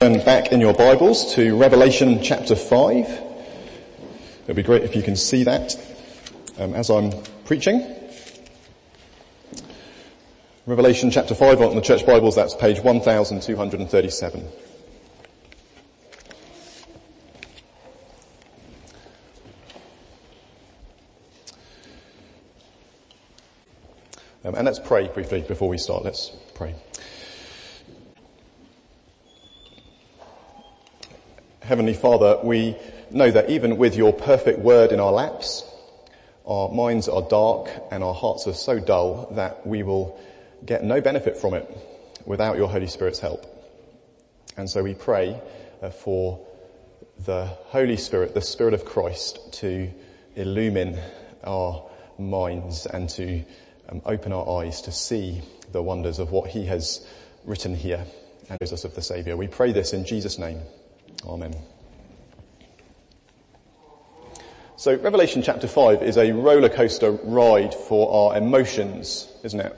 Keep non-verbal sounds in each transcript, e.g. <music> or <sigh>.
Turn back in your Bibles to Revelation chapter 5. It'd be great if you can see that um, as I'm preaching. Revelation chapter 5 on the church Bibles, that's page 1237. Um, and let's pray briefly before we start. Let's pray. Heavenly Father, we know that even with your perfect word in our laps, our minds are dark and our hearts are so dull that we will get no benefit from it without your Holy Spirit's help. And so we pray uh, for the Holy Spirit, the Spirit of Christ to illumine our minds and to um, open our eyes to see the wonders of what he has written here and us of the Saviour. We pray this in Jesus' name. Amen. So Revelation chapter 5 is a roller coaster ride for our emotions, isn't it?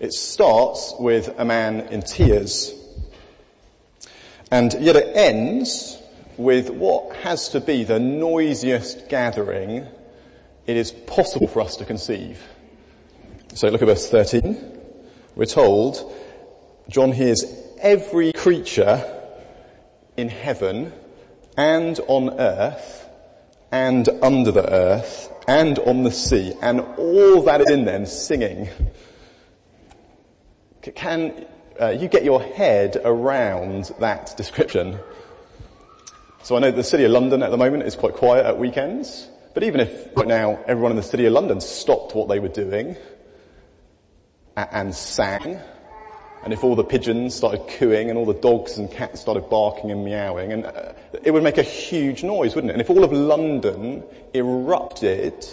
It starts with a man in tears. And yet it ends with what has to be the noisiest gathering it is possible for us to conceive. So look at verse 13. We're told, John hears every creature in heaven and on earth and under the earth and on the sea and all that is in them singing. Can uh, you get your head around that description? So I know the city of London at the moment is quite quiet at weekends, but even if right now everyone in the city of London stopped what they were doing and sang, and if all the pigeons started cooing and all the dogs and cats started barking and meowing, and uh, it would make a huge noise, wouldn't it? And if all of London erupted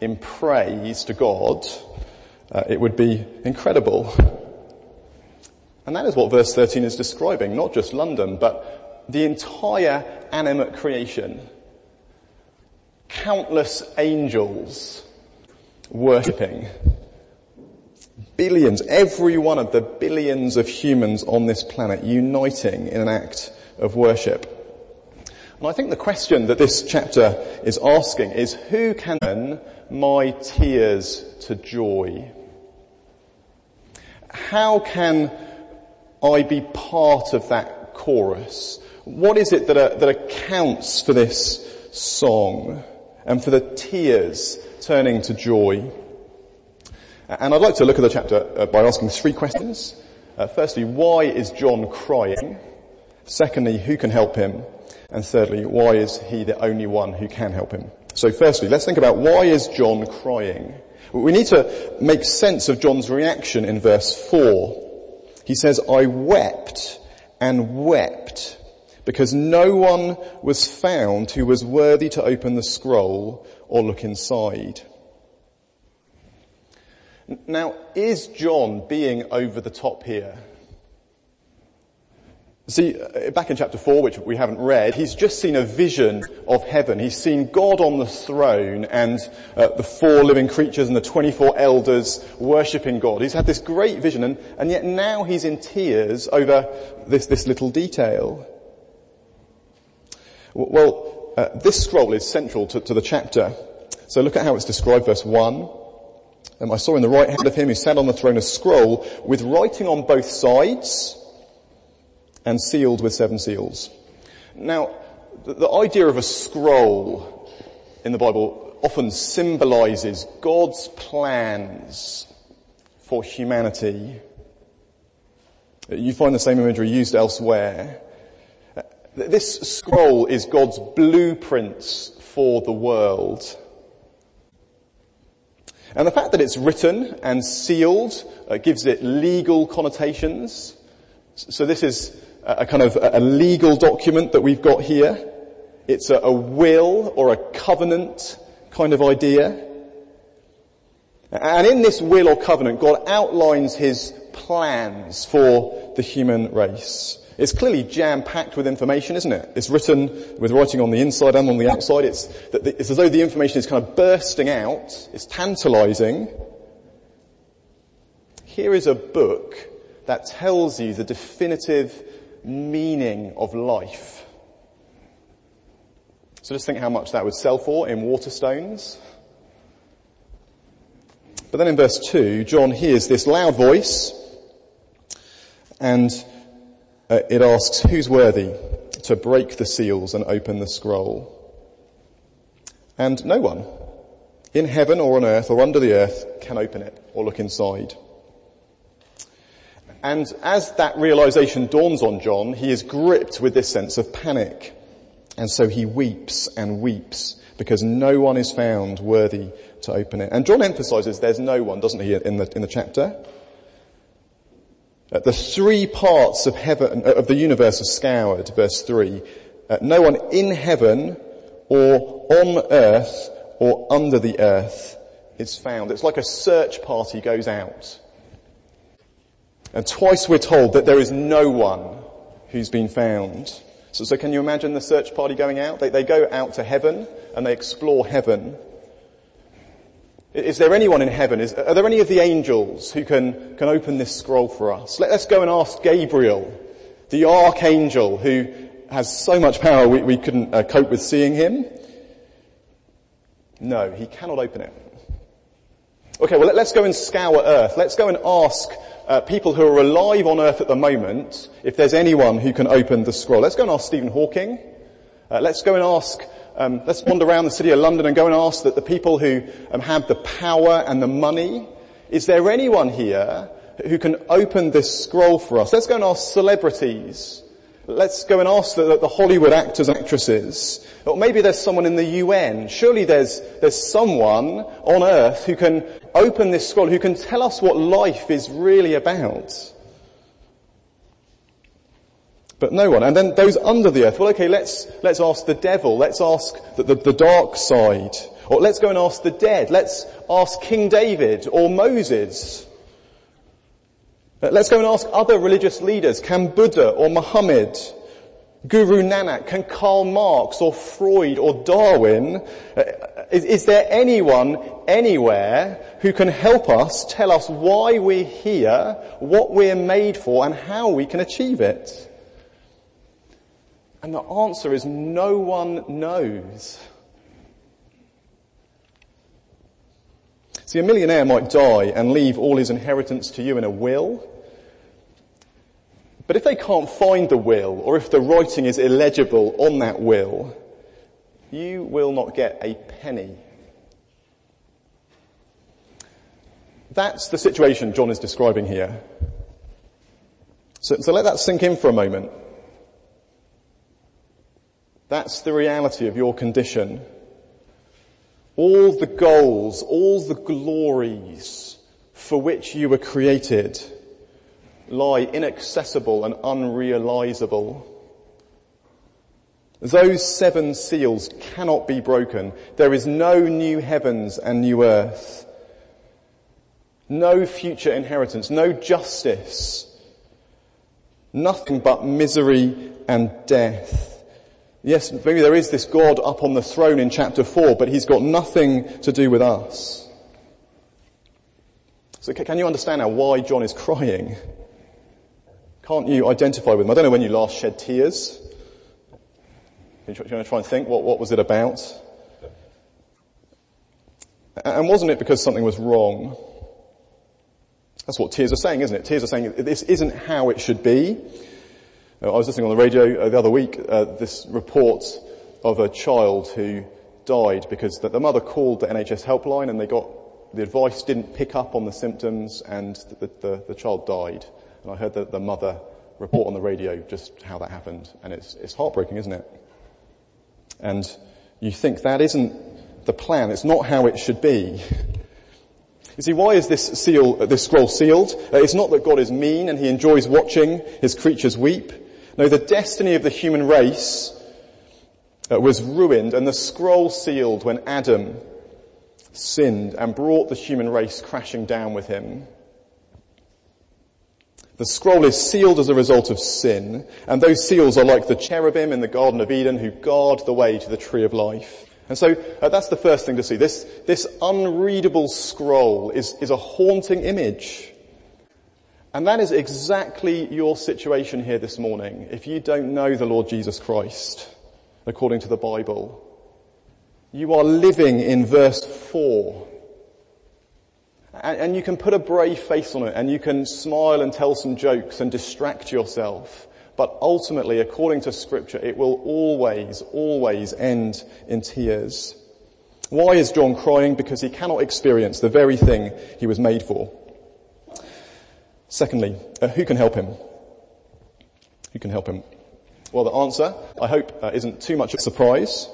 in praise to God, uh, it would be incredible. And that is what verse 13 is describing, not just London, but the entire animate creation. Countless angels worshipping billions, every one of the billions of humans on this planet uniting in an act of worship. And I think the question that this chapter is asking is who can turn my tears to joy? How can I be part of that chorus? What is it that, uh, that accounts for this song and for the tears turning to joy? And I'd like to look at the chapter uh, by asking three questions. Uh, firstly, why is John crying? Secondly, who can help him? And thirdly, why is he the only one who can help him? So firstly, let's think about why is John crying? We need to make sense of John's reaction in verse 4. He says, I wept and wept because no one was found who was worthy to open the scroll or look inside. Now, is John being over the top here? See, uh, back in chapter 4, which we haven't read, he's just seen a vision of heaven. He's seen God on the throne and uh, the four living creatures and the 24 elders worshipping God. He's had this great vision and, and yet now he's in tears over this, this little detail. Well, uh, this scroll is central to, to the chapter. So look at how it's described, verse 1. Um, I saw in the right hand of him who sat on the throne a scroll with writing on both sides and sealed with seven seals. Now, the, the idea of a scroll in the Bible often symbolizes God's plans for humanity. You find the same imagery used elsewhere. This scroll is God's blueprints for the world. And the fact that it's written and sealed uh, gives it legal connotations. So this is a kind of a legal document that we've got here. It's a, a will or a covenant kind of idea. And in this will or covenant, God outlines his plans for the human race. It's clearly jam-packed with information, isn't it? It's written with writing on the inside and on the outside. It's, it's as though the information is kind of bursting out. It's tantalizing. Here is a book that tells you the definitive meaning of life. So just think how much that would sell for in Waterstones. But then in verse 2, John hears this loud voice and uh, it asks, who's worthy to break the seals and open the scroll? And no one in heaven or on earth or under the earth can open it or look inside. And as that realization dawns on John, he is gripped with this sense of panic. And so he weeps and weeps because no one is found worthy to open it. And John emphasizes there's no one, doesn't he, in the, in the chapter? Uh, the three parts of heaven, uh, of the universe are scoured, verse three. Uh, no one in heaven or on earth or under the earth is found. It's like a search party goes out. And twice we're told that there is no one who's been found. So, so can you imagine the search party going out? They, they go out to heaven and they explore heaven. Is there anyone in heaven? Is, are there any of the angels who can, can open this scroll for us? Let, us go and ask Gabriel, the archangel who has so much power we, we couldn't uh, cope with seeing him. No, he cannot open it. Okay, well let's go and scour earth. Let's go and ask uh, people who are alive on earth at the moment if there's anyone who can open the scroll. Let's go and ask Stephen Hawking. Uh, let's go and ask, um, let's wander around the city of London and go and ask that the people who um, have the power and the money, is there anyone here who can open this scroll for us? Let's go and ask celebrities. Let's go and ask the, the, Hollywood actors actresses. Or maybe there's someone in the UN. Surely there's, there's someone on earth who can open this scroll, who can tell us what life is really about. But no one. And then those under the earth, well okay, let's, let's ask the devil. Let's ask the, the, the dark side. Or let's go and ask the dead. Let's ask King David or Moses. Let's go and ask other religious leaders. Can Buddha or Muhammad, Guru Nanak, can Karl Marx or Freud or Darwin, uh, is, is there anyone anywhere who can help us, tell us why we're here, what we're made for and how we can achieve it? And the answer is no one knows. See, a millionaire might die and leave all his inheritance to you in a will. But if they can't find the will, or if the writing is illegible on that will, you will not get a penny. That's the situation John is describing here. So, so let that sink in for a moment. That's the reality of your condition. All the goals, all the glories for which you were created lie inaccessible and unrealizable. Those seven seals cannot be broken. There is no new heavens and new earth. No future inheritance, no justice. Nothing but misery and death. Yes, maybe there is this God up on the throne in chapter 4, but he's got nothing to do with us. So can you understand now why John is crying? Can't you identify with him? I don't know when you last shed tears. You're going to try and think, what, what was it about? And wasn't it because something was wrong? That's what tears are saying, isn't it? Tears are saying this isn't how it should be. Uh, I was listening on the radio uh, the other week, uh, this report of a child who died because the, the mother called the NHS helpline and they got, the advice didn't pick up on the symptoms and the, the, the child died. And I heard the, the mother report on the radio just how that happened. And it's, it's heartbreaking, isn't it? And you think that isn't the plan. It's not how it should be. You see, why is this seal, this scroll sealed? Uh, it's not that God is mean and he enjoys watching his creatures weep. No, the destiny of the human race uh, was ruined and the scroll sealed when Adam sinned and brought the human race crashing down with him. The scroll is sealed as a result of sin, and those seals are like the cherubim in the Garden of Eden who guard the way to the tree of life. And so uh, that's the first thing to see. This, this unreadable scroll is, is a haunting image. And that is exactly your situation here this morning if you don't know the Lord Jesus Christ according to the Bible. You are living in verse 4. And, and, you can put a brave face on it and you can smile and tell some jokes and distract yourself. But ultimately, according to scripture, it will always, always end in tears. Why is John crying? Because he cannot experience the very thing he was made for. Secondly, uh, who can help him? Who can help him? Well, the answer, I hope, uh, isn't too much of a surprise,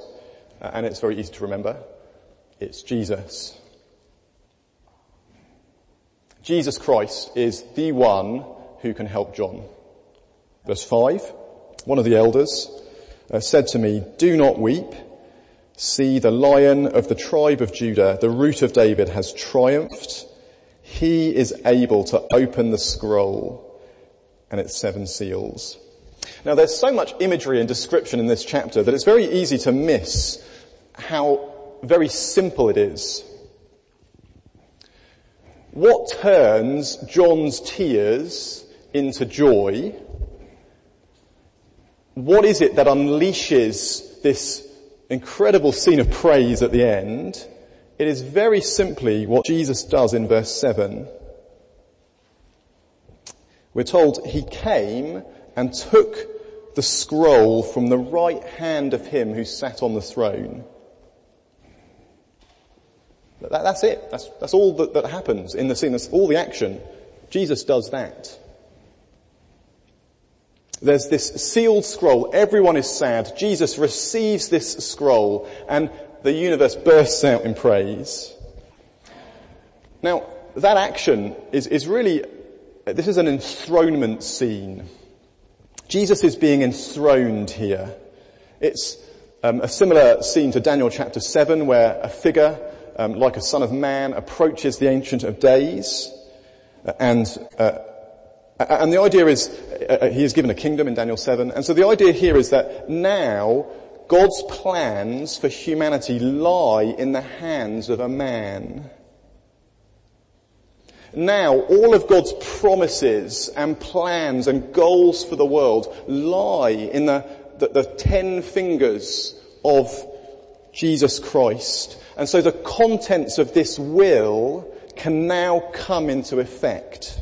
uh, and it's very easy to remember. It's Jesus. Jesus Christ is the one who can help John. Verse 5, one of the elders uh, said to me, do not weep. See, the lion of the tribe of Judah, the root of David has triumphed. He is able to open the scroll and its seven seals. Now there's so much imagery and description in this chapter that it's very easy to miss how very simple it is. What turns John's tears into joy? What is it that unleashes this incredible scene of praise at the end? It is very simply what Jesus does in verse 7. We're told he came and took the scroll from the right hand of him who sat on the throne. That, that's it. That's, that's all that, that happens in the scene. That's all the action. Jesus does that. There's this sealed scroll. Everyone is sad. Jesus receives this scroll and the universe bursts out in praise. Now, that action is, is really, this is an enthronement scene. Jesus is being enthroned here. It's um, a similar scene to Daniel chapter 7 where a figure, um, like a son of man, approaches the Ancient of Days and uh, and the idea is, uh, he is given a kingdom in Daniel 7, and so the idea here is that now God's plans for humanity lie in the hands of a man. Now, all of God's promises and plans and goals for the world lie in the, the, the ten fingers of Jesus Christ. And so the contents of this will can now come into effect.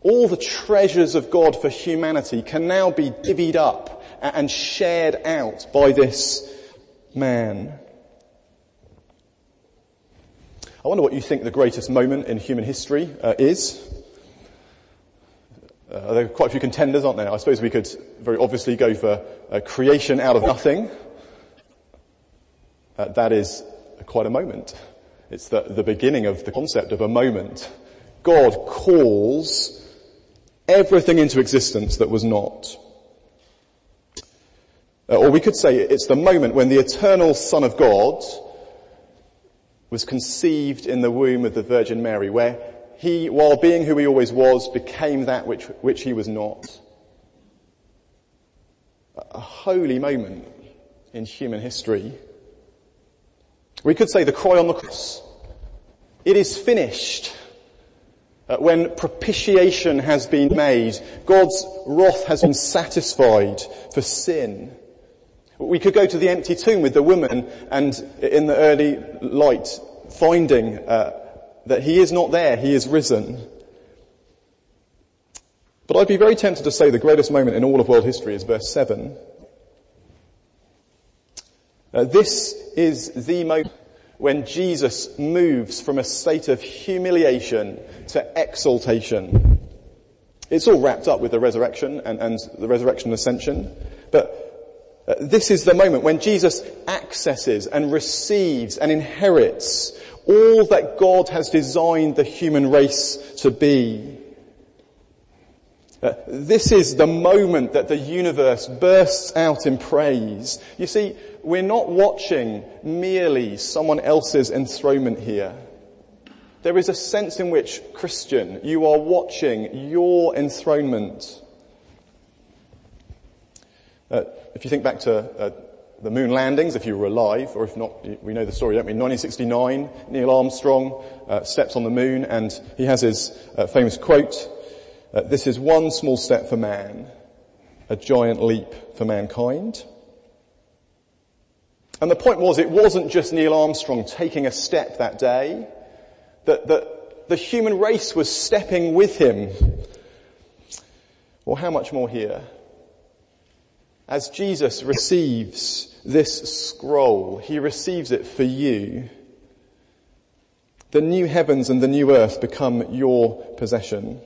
All the treasures of God for humanity can now be divvied up and shared out by this man. I wonder what you think the greatest moment in human history uh, is. Uh, there are quite a few contenders, aren't there? I suppose we could very obviously go for uh, creation out of nothing. Uh, that is quite a moment. It's the, the beginning of the concept of a moment. God calls everything into existence that was not. Uh, or we could say it's the moment when the eternal Son of God was conceived in the womb of the Virgin Mary, where he, while being who he always was, became that which, which he was not. A holy moment in human history. We could say the cry on the cross. It is finished. Uh, when propitiation has been made, God's wrath has been satisfied for sin. We could go to the empty tomb with the woman and in the early light finding uh, that he is not there, he is risen. But I'd be very tempted to say the greatest moment in all of world history is verse 7. Uh, this is the moment when Jesus moves from a state of humiliation to exaltation. It's all wrapped up with the resurrection and, and the resurrection and ascension, but this is the moment when Jesus accesses and receives and inherits all that God has designed the human race to be. Uh, this is the moment that the universe bursts out in praise. You see, we're not watching merely someone else's enthronement here. There is a sense in which, Christian, you are watching your enthronement. Uh, if you think back to uh, the moon landings, if you were alive, or if not, we know the story, don't we? 1969, Neil Armstrong uh, steps on the moon, and he has his uh, famous quote, uh, this is one small step for man, a giant leap for mankind. And the point was, it wasn't just Neil Armstrong taking a step that day, that, that the human race was stepping with him. Well, how much more here? As Jesus receives this scroll, he receives it for you. The new heavens and the new earth become your possession.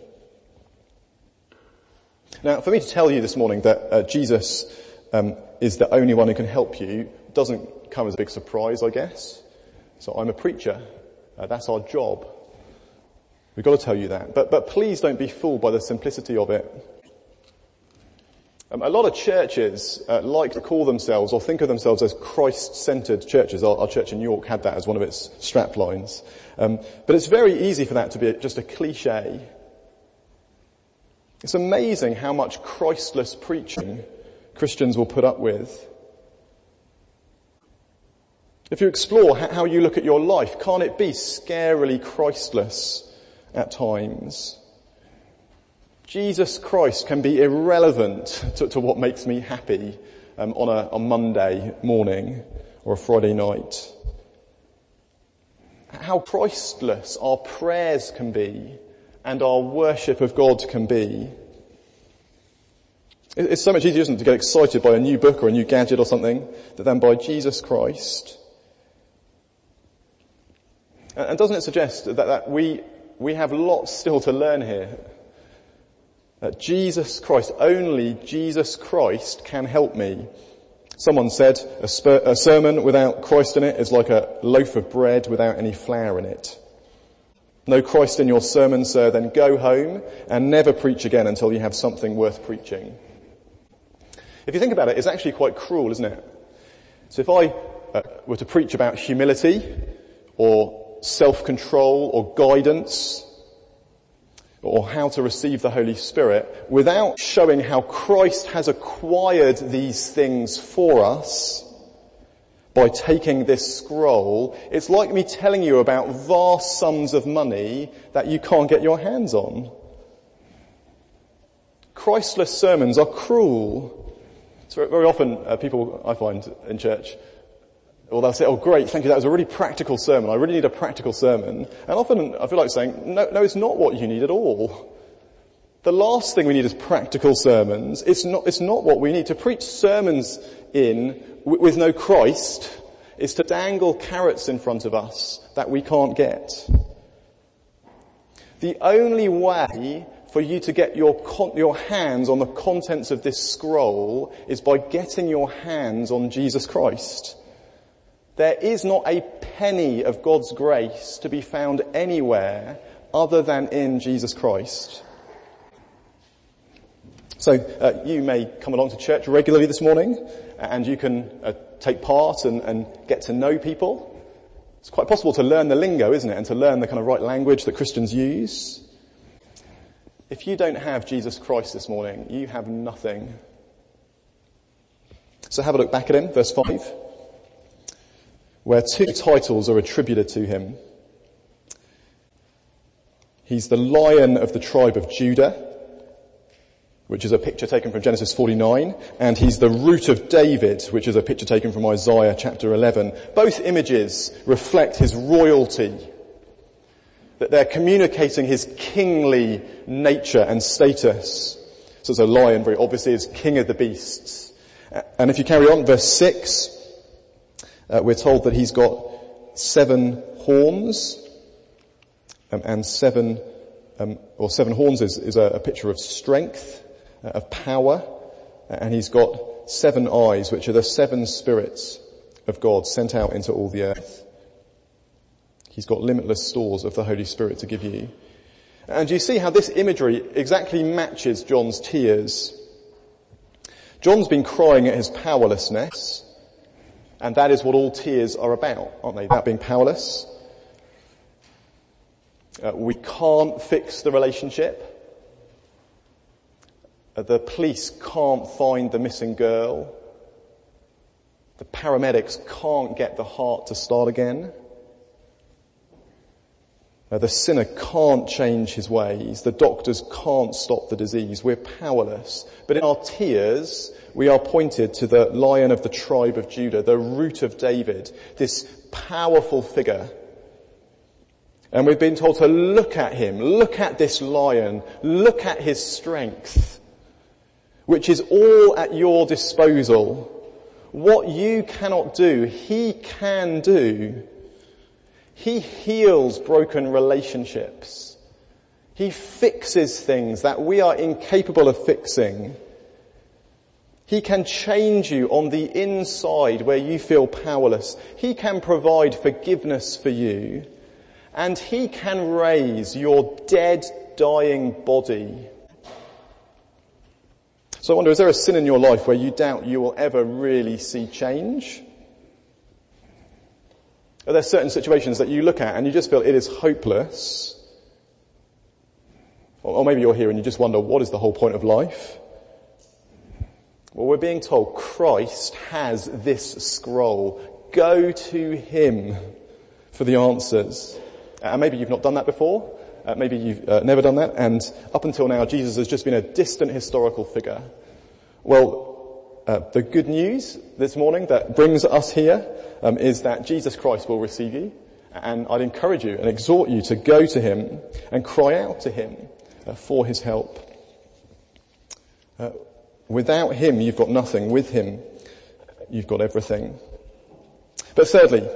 Now, for me to tell you this morning that uh, Jesus um, is the only one who can help you doesn't come as a big surprise, I guess. So I'm a preacher. Uh, that's our job. We've got to tell you that. But, but please don't be fooled by the simplicity of it. Um, a lot of churches uh, like to call themselves or think of themselves as Christ-centered churches. Our, our, church in York had that as one of its strap lines. Um, but it's very easy for that to be just a cliche. It's amazing how much Christless preaching Christians will put up with. If you explore how you look at your life, can't it be scarily Christless at times? Jesus Christ can be irrelevant to, to what makes me happy um, on a on Monday morning or a Friday night. How Christless our prayers can be and our worship of God can be. It's so much easier, isn't it, to get excited by a new book or a new gadget or something than by Jesus Christ. And doesn't it suggest that, that we, we have lots still to learn here? That Jesus Christ, only Jesus Christ can help me. Someone said a, a sermon without Christ in it is like a loaf of bread without any flour in it. No Christ in your sermon, sir, then go home and never preach again until you have something worth preaching. If you think about it, it's actually quite cruel, isn't it? So if I uh, were to preach about humility or self-control or guidance or how to receive the Holy Spirit without showing how Christ has acquired these things for us, by taking this scroll, it's like me telling you about vast sums of money that you can't get your hands on. Christless sermons are cruel. So very often uh, people I find in church, well they'll say, oh great, thank you, that was a really practical sermon. I really need a practical sermon. And often I feel like saying, no, no, it's not what you need at all. The last thing we need is practical sermons. It's not, it's not what we need. To preach sermons in with no Christ is to dangle carrots in front of us that we can't get. The only way for you to get your, con- your hands on the contents of this scroll is by getting your hands on Jesus Christ. There is not a penny of God's grace to be found anywhere other than in Jesus Christ. So uh, you may come along to church regularly this morning and you can uh, take part and, and get to know people. It's quite possible to learn the lingo, isn't it? And to learn the kind of right language that Christians use. If you don't have Jesus Christ this morning, you have nothing. So have a look back at him, verse 5, where two titles are attributed to him. He's the lion of the tribe of Judah which is a picture taken from Genesis 49, and he's the root of David, which is a picture taken from Isaiah chapter 11. Both images reflect his royalty, that they're communicating his kingly nature and status. So it's a lion, very obviously, is king of the beasts. And if you carry on, verse 6, uh, we're told that he's got seven horns, um, and seven, um, or seven horns is, is a, a picture of strength, uh, of power, and he's got seven eyes, which are the seven spirits of God sent out into all the earth. He's got limitless stores of the Holy Spirit to give you. And you see how this imagery exactly matches John's tears. John's been crying at his powerlessness, and that is what all tears are about, aren't they? That being powerless. Uh, we can't fix the relationship. Uh, the police can't find the missing girl. The paramedics can't get the heart to start again. Uh, the sinner can't change his ways. The doctors can't stop the disease. We're powerless. But in our tears, we are pointed to the lion of the tribe of Judah, the root of David, this powerful figure. And we've been told to look at him, look at this lion, look at his strength, which is all at your disposal. What you cannot do, he can do. He heals broken relationships. He fixes things that we are incapable of fixing. He can change you on the inside where you feel powerless. He can provide forgiveness for you. And He can raise your dead, dying body. So I wonder, is there a sin in your life where you doubt you will ever really see change? Are there certain situations that you look at and you just feel it is hopeless? Or maybe you're here and you just wonder, what is the whole point of life? Well, we're being told Christ has this scroll. Go to Him for the answers. And uh, maybe you've not done that before. Uh, maybe you've uh, never done that. And up until now, Jesus has just been a distant historical figure. Well, uh, the good news this morning that brings us here um, is that Jesus Christ will receive you. And I'd encourage you and exhort you to go to him and cry out to him uh, for his help. Uh, without him, you've got nothing. With him, you've got everything. But thirdly,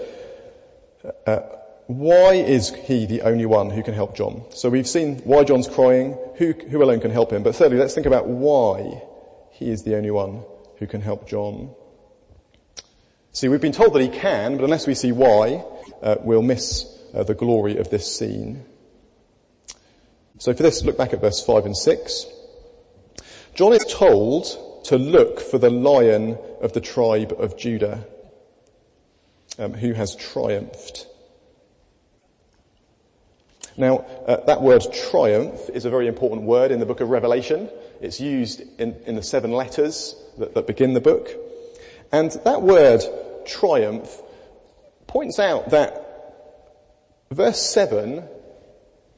uh, why is he the only one who can help John? So we've seen why John's crying, who, who alone can help him. But thirdly, let's think about why he is the only one who can help John. See, we've been told that he can, but unless we see why, uh, we'll miss uh, the glory of this scene. So for this, look back at verse 5 and 6. John is told to look for the lion of the tribe of Judah, um, who has triumphed. Now, uh, that word triumph is a very important word in the book of Revelation. It's used in, in the seven letters that, that begin the book. And that word triumph points out that verse 7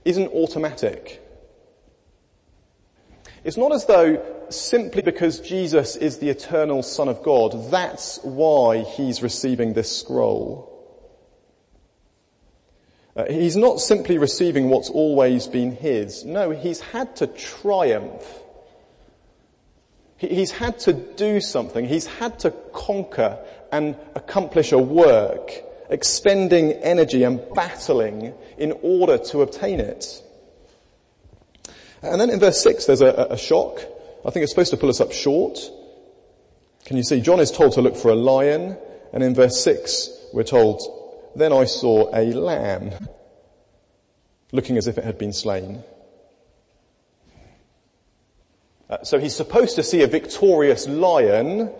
isn't automatic. It's not as though simply because Jesus is the eternal Son of God, that's why he's receiving this scroll. Uh, he's not simply receiving what's always been his. No, he's had to triumph He's had to do something. He's had to conquer and accomplish a work, expending energy and battling in order to obtain it. And then in verse 6 there's a, a shock. I think it's supposed to pull us up short. Can you see? John is told to look for a lion, and in verse 6 we're told, then I saw a lamb, looking as if it had been slain. Uh, so he's supposed to see a victorious lion,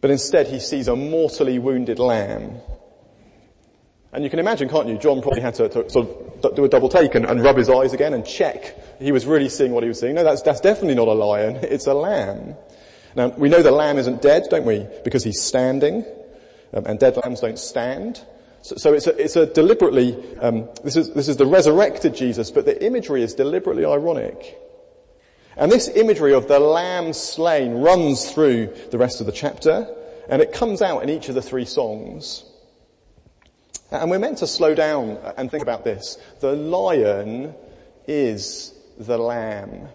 but instead he sees a mortally wounded lamb. And you can imagine, can't you? John probably had to, to sort of do a double take and, and, rub his eyes again and check he was really seeing what he was seeing. No, that's, that's definitely not a lion. It's a lamb. Now, we know the lamb isn't dead, don't we? Because he's standing, um, and dead lambs don't stand. So, so it's, a, it's a deliberately, um, this is, this is the resurrected Jesus, but the imagery is deliberately ironic. And this imagery of the lamb slain runs through the rest of the chapter, and it comes out in each of the three songs. And we're meant to slow down and think about this. The lion is the lamb.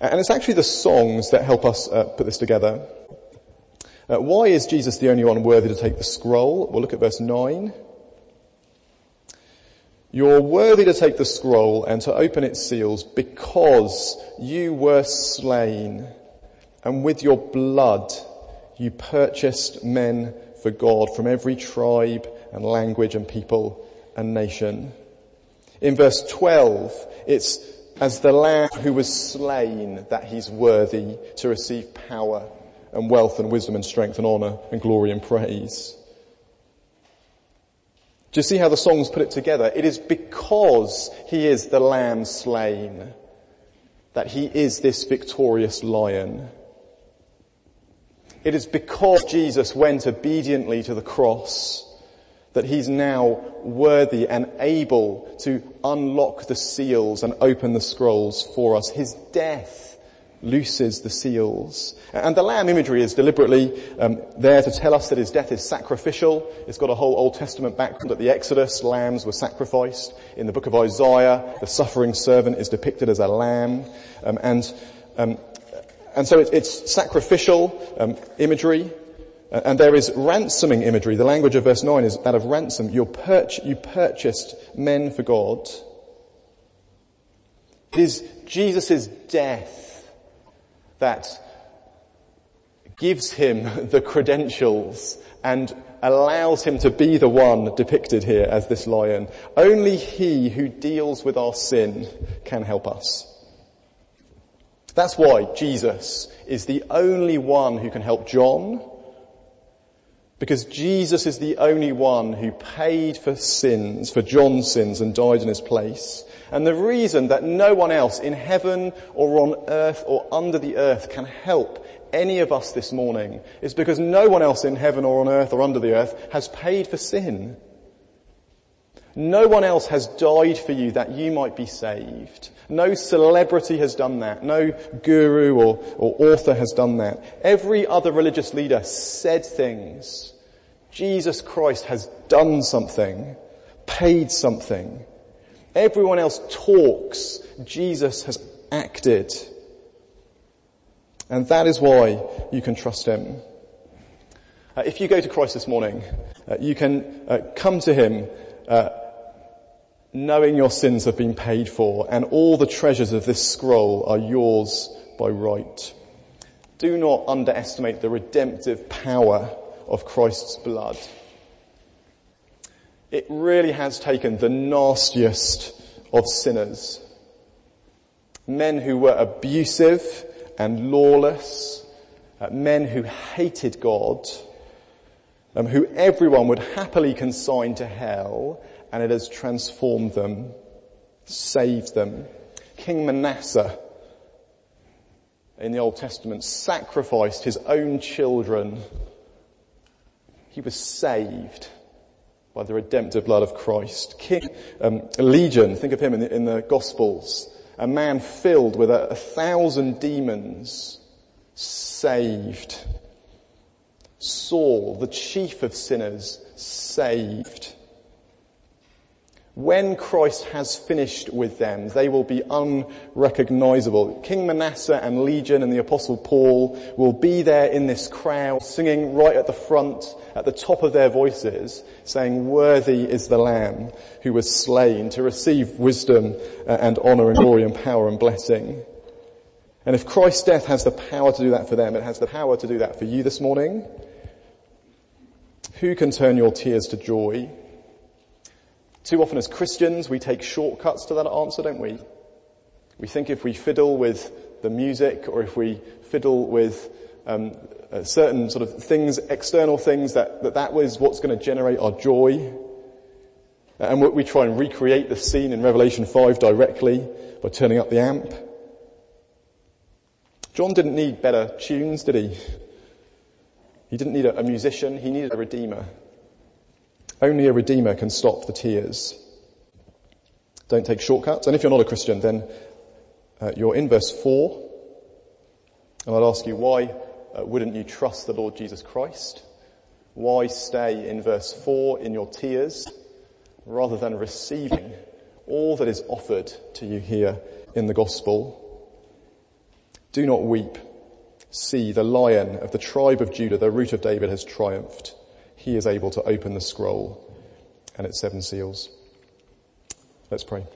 And it's actually the songs that help us uh, put this together. Uh, why is Jesus the only one worthy to take the scroll? We'll look at verse 9. You're worthy to take the scroll and to open its seals because you were slain and with your blood you purchased men for God from every tribe and language and people and nation. In verse 12, it's as the lamb who was slain that he's worthy to receive power and wealth and wisdom and strength and honor and glory and praise. Do you see how the songs put it together? It is because he is the lamb slain that he is this victorious lion. It is because Jesus went obediently to the cross that he's now worthy and able to unlock the seals and open the scrolls for us. His death looses the seals. And the lamb imagery is deliberately um, there to tell us that his death is sacrificial. It's got a whole Old Testament background. At the Exodus, lambs were sacrificed. In the book of Isaiah, the suffering servant is depicted as a lamb. Um, and um, and so it's sacrificial um, imagery, uh, and there is ransoming imagery. The language of verse 9 is that of ransom. you you purchased men for God. It is Jesus' death that gives him <laughs> the credentials and allows him to be the one depicted here as this lion. Only he who deals with our sin can help us. That's why Jesus is the only one who can help John, because Jesus is the only one who paid for sins, for John's sins and died in his place. And the reason that no one else in heaven or on earth or under the earth can help any of us this morning is because no one else in heaven or on earth or under the earth has paid for sin. No one else has died for you that you might be saved. No celebrity has done that. No guru or, or author has done that. Every other religious leader said things. Jesus Christ has done something, paid something. Everyone else talks. Jesus has acted. And that is why you can trust Him. Uh, if you go to Christ this morning, uh, you can uh, come to Him uh, knowing your sins have been paid for and all the treasures of this scroll are yours by right. Do not underestimate the redemptive power of Christ's blood. It really has taken the nastiest of sinners. Men who were abusive and lawless, uh, men who hated God, um, who everyone would happily consign to hell, and it has transformed them, saved them. King Manasseh in the Old Testament sacrificed his own children. He was saved by the redemptive blood of Christ. King um, Legion, think of him in the, in the Gospels, a man filled with a, a thousand demons, saved. Saul, the chief of sinners, saved. When Christ has finished with them, they will be unrecognizable. King Manasseh and Legion and the Apostle Paul will be there in this crowd singing right at the front, at the top of their voices, saying, worthy is the Lamb who was slain to receive wisdom uh, and honor and glory and power and blessing. And if Christ's death has the power to do that for them, it has the power to do that for you this morning. Who can turn your tears to joy? Too often as Christians, we take shortcuts to that answer, don't we? We think if we fiddle with the music or if we fiddle with um, uh, certain sort of things, external things, that, that that was what's going to generate our joy. And we try and recreate the scene in Revelation 5 directly by turning up the amp. John didn't need better tunes, did he? He didn't need a, a musician, he needed a redeemer. Only a redeemer can stop the tears. Don't take shortcuts. And if you're not a Christian, then uh, you're in verse 4. And I'd ask you, why uh, wouldn't you trust the Lord Jesus Christ? Why stay in verse 4 in your tears rather than receiving all that is offered to you here in the gospel? Do not weep. See, the lion of the tribe of Judah, the root of David has triumphed he is able to open the scroll and its seven seals. Let's pray.